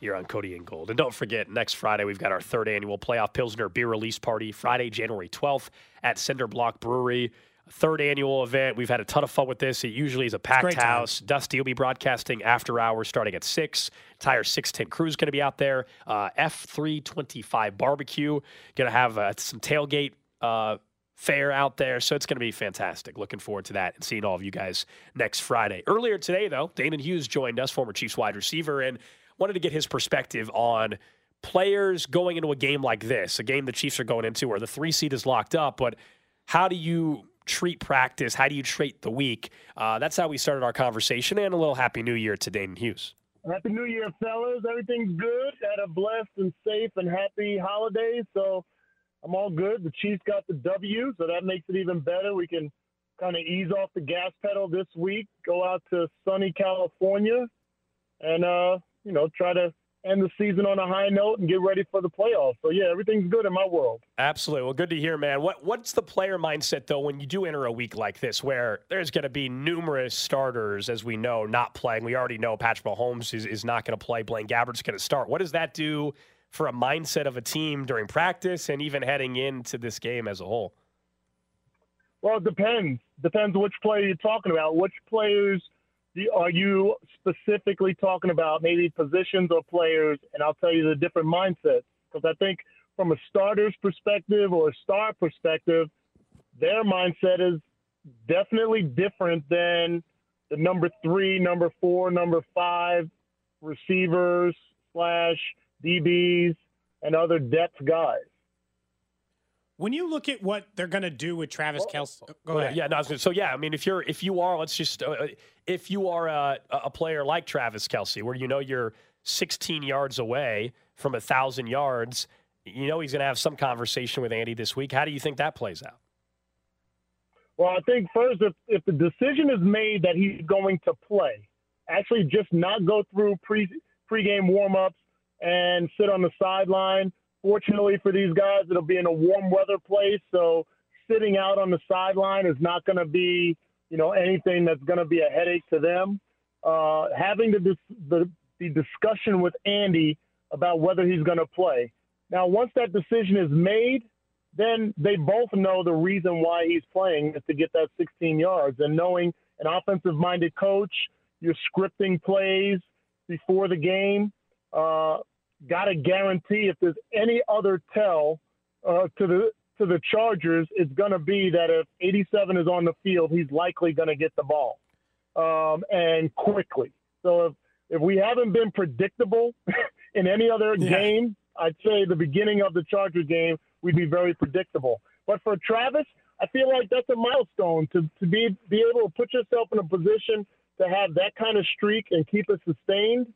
You're on Cody and Gold. And don't forget, next Friday, we've got our third annual Playoff Pilsner Beer Release Party, Friday, January 12th at Cinder Block Brewery. Third annual event. We've had a ton of fun with this. It usually is a packed great time. house. Dusty will be broadcasting after hours starting at 6. Tire 610 crew is going to be out there. Uh, F325 barbecue. Going to have uh, some tailgate uh, fair out there. So it's going to be fantastic. Looking forward to that and seeing all of you guys next Friday. Earlier today, though, Danan Hughes joined us, former Chiefs wide receiver, and wanted to get his perspective on players going into a game like this, a game the Chiefs are going into where the three seed is locked up, but how do you treat practice? How do you treat the week? Uh, that's how we started our conversation, and a little Happy New Year to Danan Hughes. Happy New Year, fellas. Everything's good. Had a blessed and safe and happy holiday. So I'm all good. The Chiefs got the W, so that makes it even better. We can kind of ease off the gas pedal this week, go out to sunny California, and, uh, you know, try to end the season on a high note and get ready for the playoffs. So yeah, everything's good in my world. Absolutely. Well, good to hear, man. What what's the player mindset though when you do enter a week like this, where there's going to be numerous starters, as we know, not playing. We already know Patrick Mahomes is, is not going to play. Blaine Gabbert's going to start. What does that do for a mindset of a team during practice and even heading into this game as a whole? Well, it depends. Depends which player you're talking about. Which players are you specifically talking about? Maybe positions or players? And I'll tell you the different mindsets. Because I think from a starter's perspective or a star perspective, their mindset is definitely different than the number three, number four, number five receivers slash DBs and other depth guys. When you look at what they're going to do with Travis Kelce, go ahead. Yeah, no, so yeah, I mean, if you're if you are, let's just uh, if you are a, a player like Travis Kelce, where you know you're 16 yards away from a thousand yards, you know he's going to have some conversation with Andy this week. How do you think that plays out? Well, I think first, if if the decision is made that he's going to play, actually just not go through pre pregame warmups and sit on the sideline Fortunately for these guys, it'll be in a warm weather place, so sitting out on the sideline is not going to be, you know, anything that's going to be a headache to them. Uh, having the, the the discussion with Andy about whether he's going to play. Now, once that decision is made, then they both know the reason why he's playing is to get that 16 yards. And knowing an offensive minded coach, you're scripting plays before the game. Uh, got to guarantee if there's any other tell uh, to the to the Chargers, it's going to be that if 87 is on the field, he's likely going to get the ball um, and quickly. So if if we haven't been predictable in any other yeah. game, I'd say the beginning of the Charger game we'd be very predictable. But for Travis, I feel like that's a milestone to to be be able to put yourself in a position to have that kind of streak and keep it sustained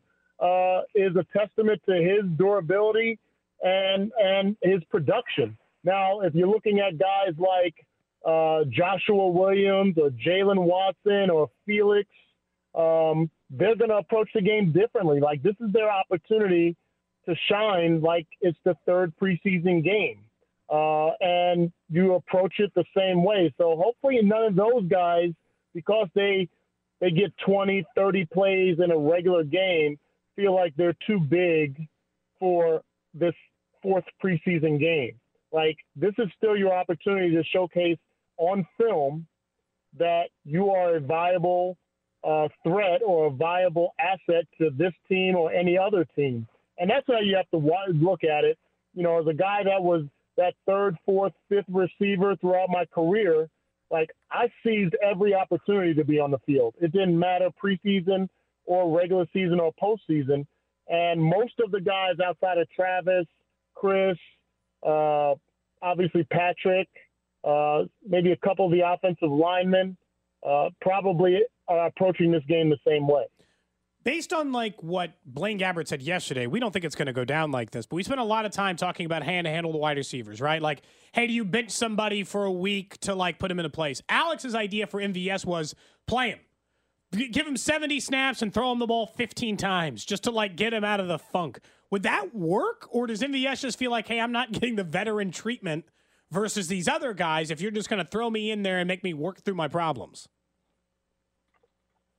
uh, is a testament to his durability and and his production. Now, if you're looking at guys like uh, Joshua Williams or Jalen Watson or Felix, um, they're going to approach the game differently. Like this is their opportunity to shine. Like it's the third preseason game, uh, and you approach it the same way. So hopefully, none of those guys, because they they get 20, 30 plays in a regular game, feel like they're too big for this fourth preseason game. Like this is still your opportunity to showcase on film that you are a viable uh, threat or a viable asset to this team or any other team. And that's how you have to look at it. You know, as a guy that was that third, fourth, fifth receiver throughout my career, like I seized every opportunity to be on the field. It didn't matter preseason or regular season or postseason. And most of the guys outside of Travis, Chris, uh, obviously Patrick, uh, maybe a couple of the offensive linemen, uh, probably are approaching this game the same way. Based on like what Blaine Gabbert said yesterday, we don't think it's going to go down like this. But we spent a lot of time talking about hand to handle the wide receivers, right? Like, hey, do you bench somebody for a week to like put him in a place? Alex's idea for MVS was play him give him 70 snaps and throw him the ball 15 times just to like get him out of the funk. Would that work? Or does MVS just feel like, hey, I'm not getting the veteran treatment versus these other guys if you're just going to throw me in there and make me work through my problems?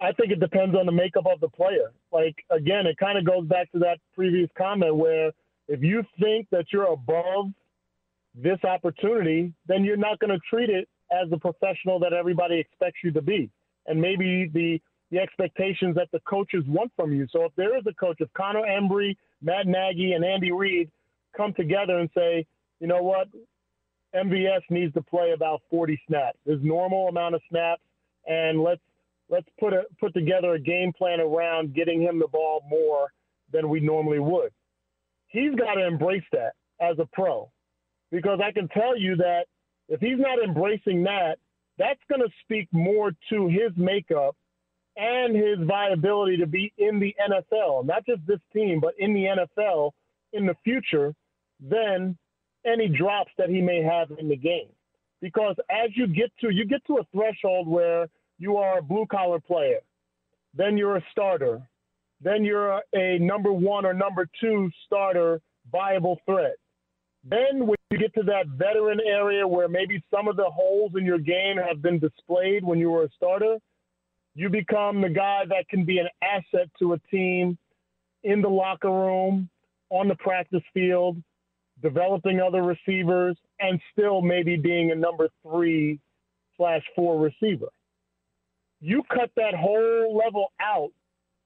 I think it depends on the makeup of the player. Like, again, it kind of goes back to that previous comment where if you think that you're above this opportunity, then you're not going to treat it as the professional that everybody expects you to be and maybe the the expectations that the coaches want from you. So if there is a coach, if Connor Embree, Matt Nagy, and Andy Reid come together and say, you know what, MVS needs to play about 40 snaps, his normal amount of snaps, and let's let's put a put together a game plan around getting him the ball more than we normally would. He's got to embrace that as a pro, because I can tell you that if he's not embracing that, that's going to speak more to his makeup and his viability to be in the NFL, not just this team, but in the NFL in the future than any drops that he may have in the game. Because as you get to you get to a threshold where you are a blue collar player, then you're a starter, then you're a, a number one or number two starter viable threat. Then when you get to that veteran area where maybe some of the holes in your game have been displayed when you were a starter, you become the guy that can be an asset to a team in the locker room, on the practice field, developing other receivers, and still maybe being a number three slash four receiver. You cut that whole level out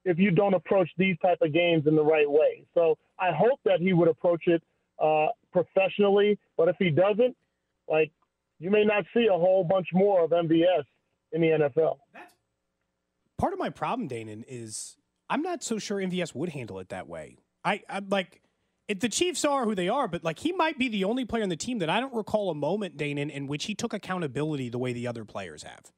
if you don't approach these type of games in the right way. So I hope that he would approach it uh, professionally, but if he doesn't, like you may not see a whole bunch more of MVS in the NFL. That's Part of my problem, Danan, is I'm not so sure MVS would handle it that way. I, I like it, the Chiefs are who they are, but like he might be the only player on the team that I don't recall a moment, Danan, in which he took accountability the way the other players have.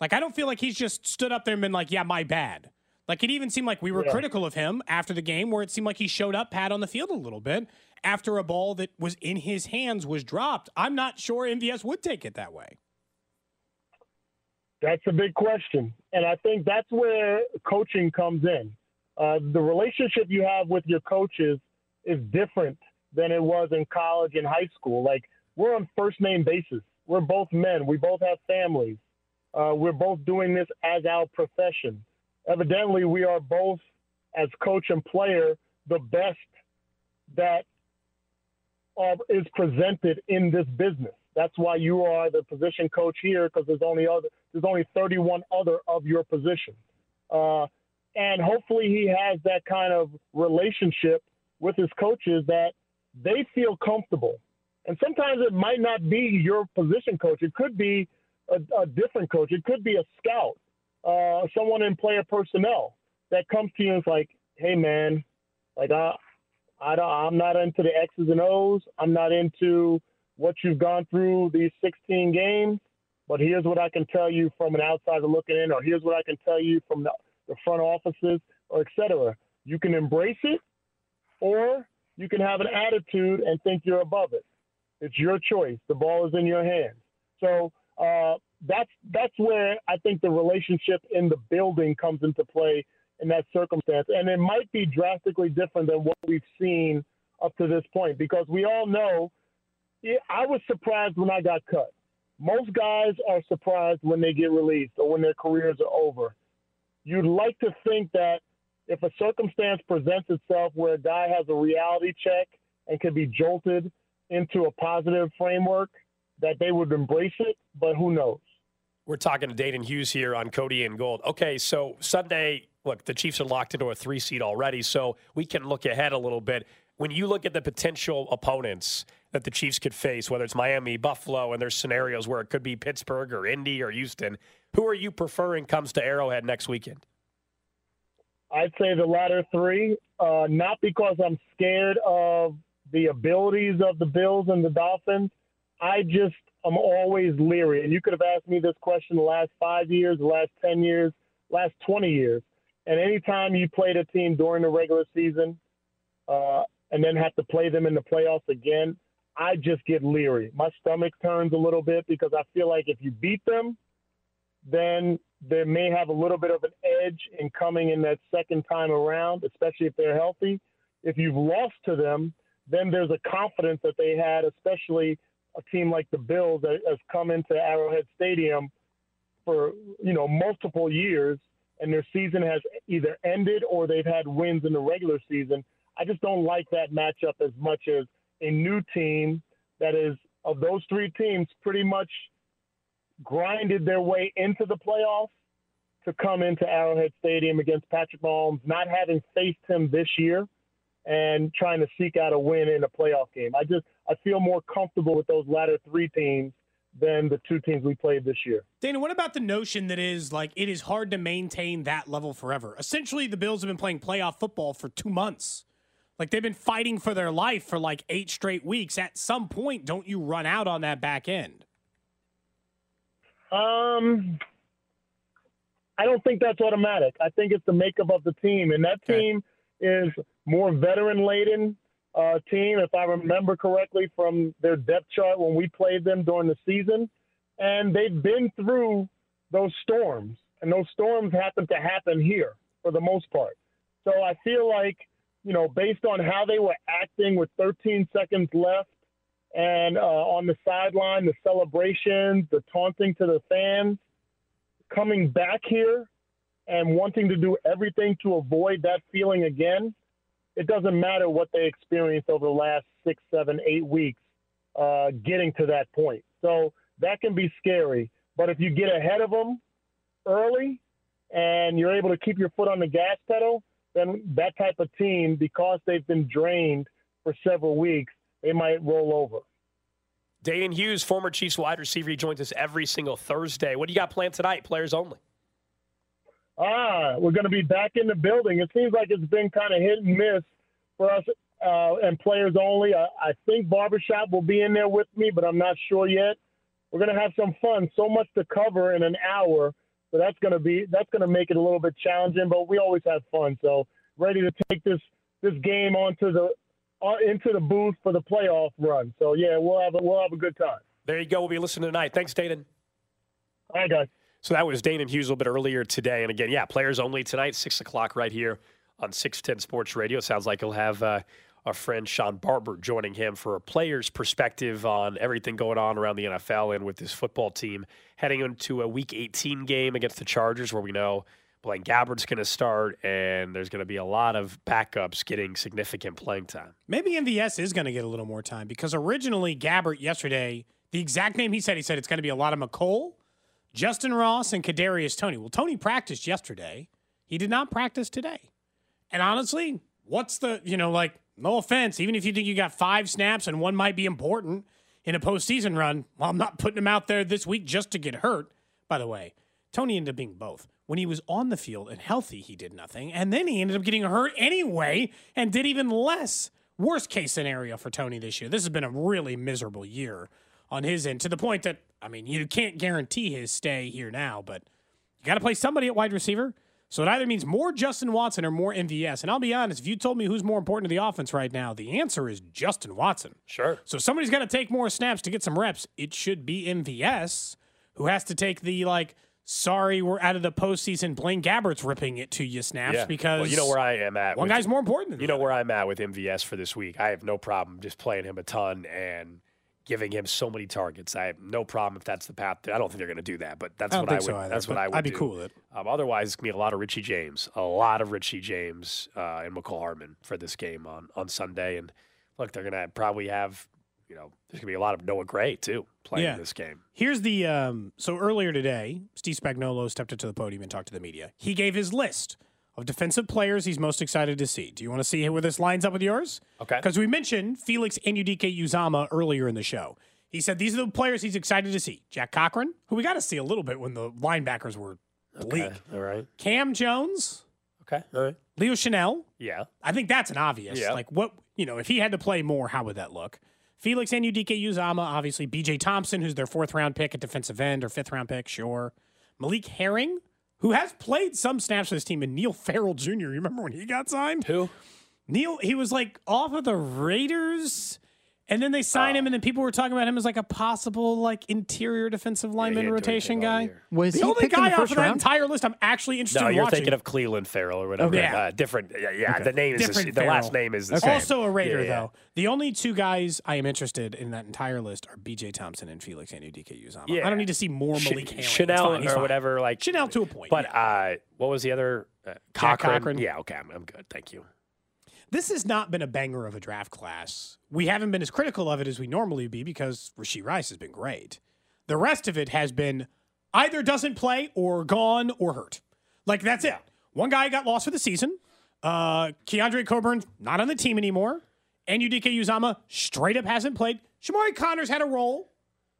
Like I don't feel like he's just stood up there and been like, "Yeah, my bad." Like it even seemed like we were Yeah. critical of him after the game, where it seemed like he showed up, pat on the field a little bit after a ball that was in his hands was dropped. I'm not sure MVS would take it that way. That's a big question. And I think that's where coaching comes in. Uh, the relationship you have with your coaches is different than it was in college and high school. Like, we're on first name basis. We're both men. We both have families. Uh, we're both doing this as our profession. Evidently, we are both, as coach and player, the best that uh, is presented in this business. That's why you are the position coach here because there's only other there's only 31 other of your position, uh, and hopefully he has that kind of relationship with his coaches that they feel comfortable. And sometimes it might not be your position coach; it could be a, a different coach. It could be a scout, uh, someone in player personnel that comes to you and is like, "Hey, man, like I, I don't, I'm not into the X's and O's. I'm not into what you've gone through these 16 games. But here's what I can tell you from an outsider looking in, or here's what I can tell you from the, the front offices, or et cetera. You can embrace it, or you can have an attitude and think you're above it. It's your choice. The ball is in your hands. So uh, that's that's where I think the relationship in the building comes into play in that circumstance, and it might be drastically different than what we've seen up to this point because we all know. I was surprised when I got cut. Most guys are surprised when they get released or when their careers are over. You'd like to think that if a circumstance presents itself where a guy has a reality check and can be jolted into a positive framework, that they would embrace it, but who knows? We're talking to Danan Hughes here on Cody and Gold. Okay, so Sunday, look, the Chiefs are locked into a three seed already, so we can look ahead a little bit. When you look at the potential opponents that the Chiefs could face, whether it's Miami, Buffalo, and there's scenarios where it could be Pittsburgh or Indy or Houston, who are you preferring comes to Arrowhead next weekend? I'd say the latter three, uh, not because I'm scared of the abilities of the Bills and the Dolphins. I just am always leery. And you could have asked me this question the last five years, the last 10 years, last 20 years. And anytime you played a team during the regular season uh, and then have to play them in the playoffs again, I just get leery. My stomach turns a little bit because I feel like if you beat them, then they may have a little bit of an edge in coming in that second time around, especially if they're healthy. If you've lost to them, then there's a confidence that they had, especially a team like the Bills that has come into Arrowhead Stadium for you know multiple years, and their season has either ended or they've had wins in the regular season. I just don't like that matchup as much as a new team that is of those three teams pretty much grinded their way into the playoffs to come into Arrowhead Stadium against Patrick Mahomes, not having faced him this year and trying to seek out a win in a playoff game. I just I feel more comfortable with those latter three teams than the two teams we played this year. Danan, what about the notion that is like it is hard to maintain that level forever? Essentially, the Bills have been playing playoff football for two months. Like they've been fighting for their life for like eight straight weeks. At some point, don't you run out on that back end? Um, I don't think that's automatic. I think it's the makeup of the team, and that team is more veteran laden uh, team, if I remember correctly from their depth chart when we played them during the season, and they've been through those storms, and those storms happen to happen here for the most part. So I feel like, you know, based on how they were acting with 13 seconds left and uh, on the sideline, the celebrations, the taunting to the fans, coming back here and wanting to do everything to avoid that feeling again, it doesn't matter what they experienced over the last six, seven, eight weeks uh, getting to that point. So that can be scary. But if you get ahead of them early and you're able to keep your foot on the gas pedal, then that type of team, because they've been drained for several weeks, they might roll over. Danan Hughes, former Chiefs wide receiver, he joins us every single Thursday. What do you got planned tonight? Players only. Ah, we're going to be back in the building. It seems like it's been kind of hit and miss for us uh, and players only. I, I think Barbershop will be in there with me, but I'm not sure yet. We're going to have some fun. So much to cover in an hour, so that's going to be that's going to make it a little bit challenging. But we always have fun. So ready to take this this game onto the uh, into the booth for the playoff run. So yeah, we'll have a, we'll have a good time. There you go. We'll be listening tonight. Thanks, Danan. All right, guys. So that was Danan Hughes a little bit earlier today. And again, yeah, players only tonight, 6 o'clock right here on 610 Sports Radio. Sounds like he'll have uh, our friend Shawn Barber joining him for a player's perspective on everything going on around the NFL and with this football team heading into a Week 18 game against the Chargers, where we know Blaine Gabbert's going to start, and there's going to be a lot of backups getting significant playing time. Maybe MVS is going to get a little more time because originally Gabbert yesterday, the exact name he said, he said it's going to be a lot of Mecole, Justin Ross, and Kadarius Toney. Well, Toney practiced yesterday. He did not practice today. And honestly, what's the you know like no offense, even if you think you got five snaps and one might be important in a postseason run, well, I'm not putting him out there this week just to get hurt. By the way, Toney ended up being both. When he was on the field and healthy, he did nothing. And then he ended up getting hurt anyway and did even less. Worst case scenario for Toney this year. This has been a really miserable year on his end to the point that, I mean, you can't guarantee his stay here now, but you got to play somebody at wide receiver. So it either means more Justin Watson or more MVS. And I'll be honest, if you told me who's more important to the offense right now, the answer is Justin Watson. Sure. So somebody's got to take more snaps to get some reps. It should be MVS who has to take the like, sorry, we're out of the postseason. Blaine Gabbert's ripping it to you snaps Yeah. because well, you know where I am at. one with- guy's more important than You know where I'm at with MVS for this week. I have no problem just playing him a ton and giving him so many targets. I have no problem if that's the path. I don't think they're going to do that, but that's I what I would. so either, that's what I would. I'd be do. cool with it. Um, otherwise, it's gonna be a lot of Richie James, a lot of Richie James uh, and Mecole Hardman for this game on on Sunday. And look, they're gonna probably have, you know, there's gonna be a lot of Noah Gray too playing Yeah. this game. Here's the um, so earlier today, Steve Spagnuolo stepped up to the podium and talked to the media. He gave his list of defensive players he's most excited to see. Do you want to see where this lines up with yours? Okay. Because we mentioned Felix Anudike-Uzomah earlier in the show. He said these are the players he's excited to see. Jack Cochran, who we got to see a little bit when the linebackers were bleak. Okay, All right. Cam Jones, Okay. All right. Leo Chenal. Yeah. I think that's an obvious. Yeah. Like what you know, if he had to play more, how would that look? Felix Anudike-Uzomah, obviously BJ Thompson, who's their fourth round pick at defensive end or fifth round pick, sure. Malik Herring, who has played some snaps for this team, and Neil Farrell Jr. You remember when he got signed? Who? Neil, he was like off of the Raiders. And then they signed him, and then people were talking about him as like a possible like interior defensive lineman didn't do rotation anything all guy. year. Was the he only picked in guy the off first of that round? entire list I'm actually interested. No, in you're watching. thinking of Clelin Ferrell or whatever. Okay. Uh, different. Yeah, yeah. The name is the, Different the last Farrell. name is the same. Also a Raider, Yeah, yeah. though. The only two guys I am interested in that entire list are B.J. Thompson and Felix Anudike-Uzomah. Yeah. I don't need to see more Ch- Malik Herring. It's Chenal fine, he's or fine. whatever. Like Chenal to a point. But uh, what was the other? Uh, Jack Cochran. Cochran. Yeah. Okay. I'm, I'm good. Thank you. This has not been a banger of a draft class. We haven't been as critical of it as we normally be because Rashee Rice has been great. The rest of it has been either doesn't play or gone or hurt. Like that's it. One guy got lost for the season. Uh, Keondre Coburn not on the team anymore. Anudike-Uzomah straight up hasn't played. Chamarri Conner's had a role.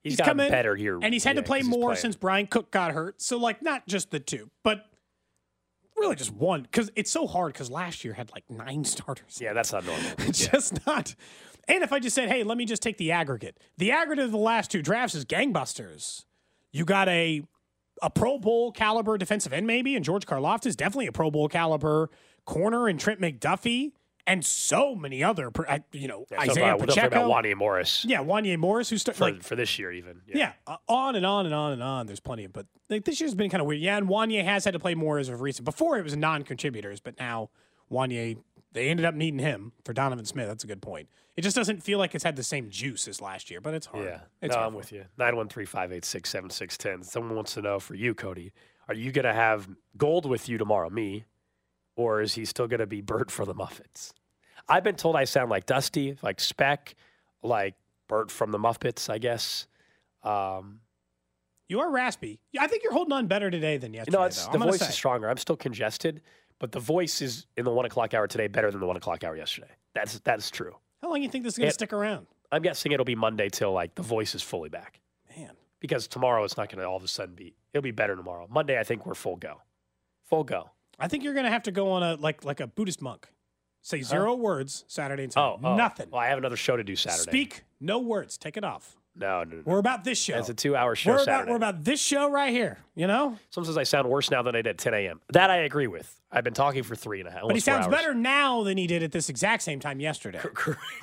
He's come gotten in, better here, and he's had yeah, to play more since Bryan Cook got hurt. So like not just the two, but really just one because it's so hard because last year had like nine starters. Yeah, that's not normal. It's Yeah. just not. And if I just said, hey, let me just take the aggregate. The aggregate of the last two drafts is gangbusters. You got a a Pro Bowl caliber defensive end, maybe, and George Karlaftis, definitely a Pro Bowl caliber corner, and Trent McDuffie, and so many other, you know, Yeah, Isaiah about, Pacheco. about Wanya Morris. Yeah, Wanya Morris, who started for, like for this year even. yeah, uh, on and on and on and on. There's plenty of, but like this year's been kind of weird. Yeah, and Wanya has had to play more as of recent. Before it was non-contributors, but now Wanya, they ended up needing him for Donovan Smith. That's a good point. It just doesn't feel like it's had the same juice as last year, but it's hard. Yeah, it's no, hard I'm with you. Nine one three five eight six seven six ten. Someone wants to know for you, Cody. Are you going to have Gold with you tomorrow, me, or is he still going to be Bert for the Muppets? I've been told I sound like Dusty, like Speck, like Bert from the Muppets. I guess. Um, You are raspy. I think you're holding on better today than yesterday. No, it's though. the voice is stronger. I'm still congested, but the voice is in the one o'clock hour today better than the one o'clock hour yesterday. That's that's true. How long do you think this is going to stick around? I'm guessing it'll be Monday till like the voice is fully back. Man. Because tomorrow it's not going to all of a sudden be. It'll be better tomorrow. Monday, I think we're full go. Full go. I think you're going to have to go on a like like a Buddhist monk. Say zero words Saturday and Sunday. Oh, oh. Nothing. Well, I have another show to do Saturday. Speak no words. Take it off. No, no, no. We're about this show. It's a two-hour show we're about Saturday. we're about this show right here. You know. Sometimes I sound worse now than I did at 10 a.m. That I agree with. I've been talking for three and a half. But he sounds hours. better now than he did at this exact same time yesterday.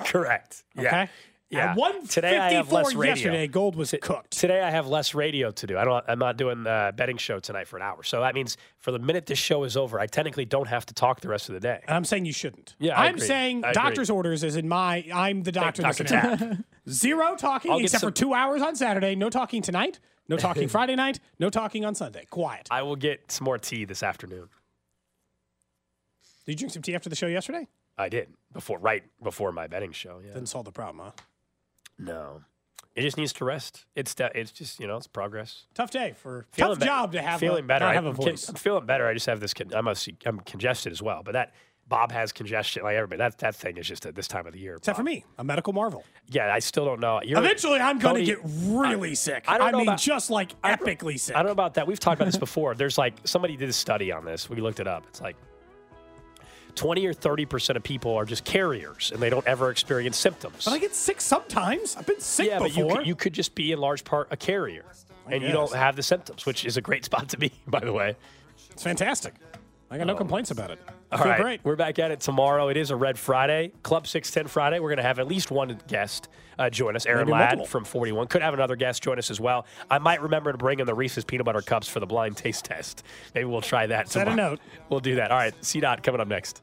Correct. Yeah. Okay. Yeah. At one Today I have less radio. yesterday, Gold was cooked. Today I have less radio to do. I don't. I'm not doing the betting show tonight for an hour. So that means for the minute this show is over, I technically don't have to talk the rest of the day. And I'm saying you shouldn't. Yeah, I I'm agree. saying I agree. doctor's orders is in my. I'm the doctor. Dr. that's gonna- Tapp. Zero talking I'll except some- for two hours on Saturday. No talking tonight. No talking Friday night. No talking on Sunday. Quiet. I will get some more tea this afternoon. Did you drink some tea after the show yesterday? I did before, right before my betting show. Yeah. Didn't solve the problem, huh? No, it just needs to rest. It's de- it's just you know it's progress. Tough day for Feeling tough be- job to have. feeling a, better. I- have a voice. I'm feeling better. I just have this. Con- I'm a, I'm congested as well. But that Bob has congestion like everybody. That that thing is just at this time of the year. Except for me, a medical marvel. Yeah, I still don't know. You're, Eventually, I'm going to get really sick. I don't know mean, about- just like epically sick. I don't know about that. We've talked about this before. There's like somebody did a study on this. We looked it up. It's like 20 or 30 percent of people are just carriers and they don't ever experience symptoms. But I get sick sometimes. I've been sick yeah, but you could, you could just be in large part a carrier and you don't have the symptoms, which is a great spot to be, by the way. it's fantastic. I got no complaints about it. I All feel right, great. we're back at it tomorrow. It is a Red Friday, Club 610 Friday. We're going to have at least one guest uh, join us. Aaron Maybe Ladd multiple. from 41 could have another guest join us as well. I might remember to bring in the Reese's peanut butter cups for the blind taste test. Maybe we'll try that. Set a note. We'll do that. All right, C Dot coming up next.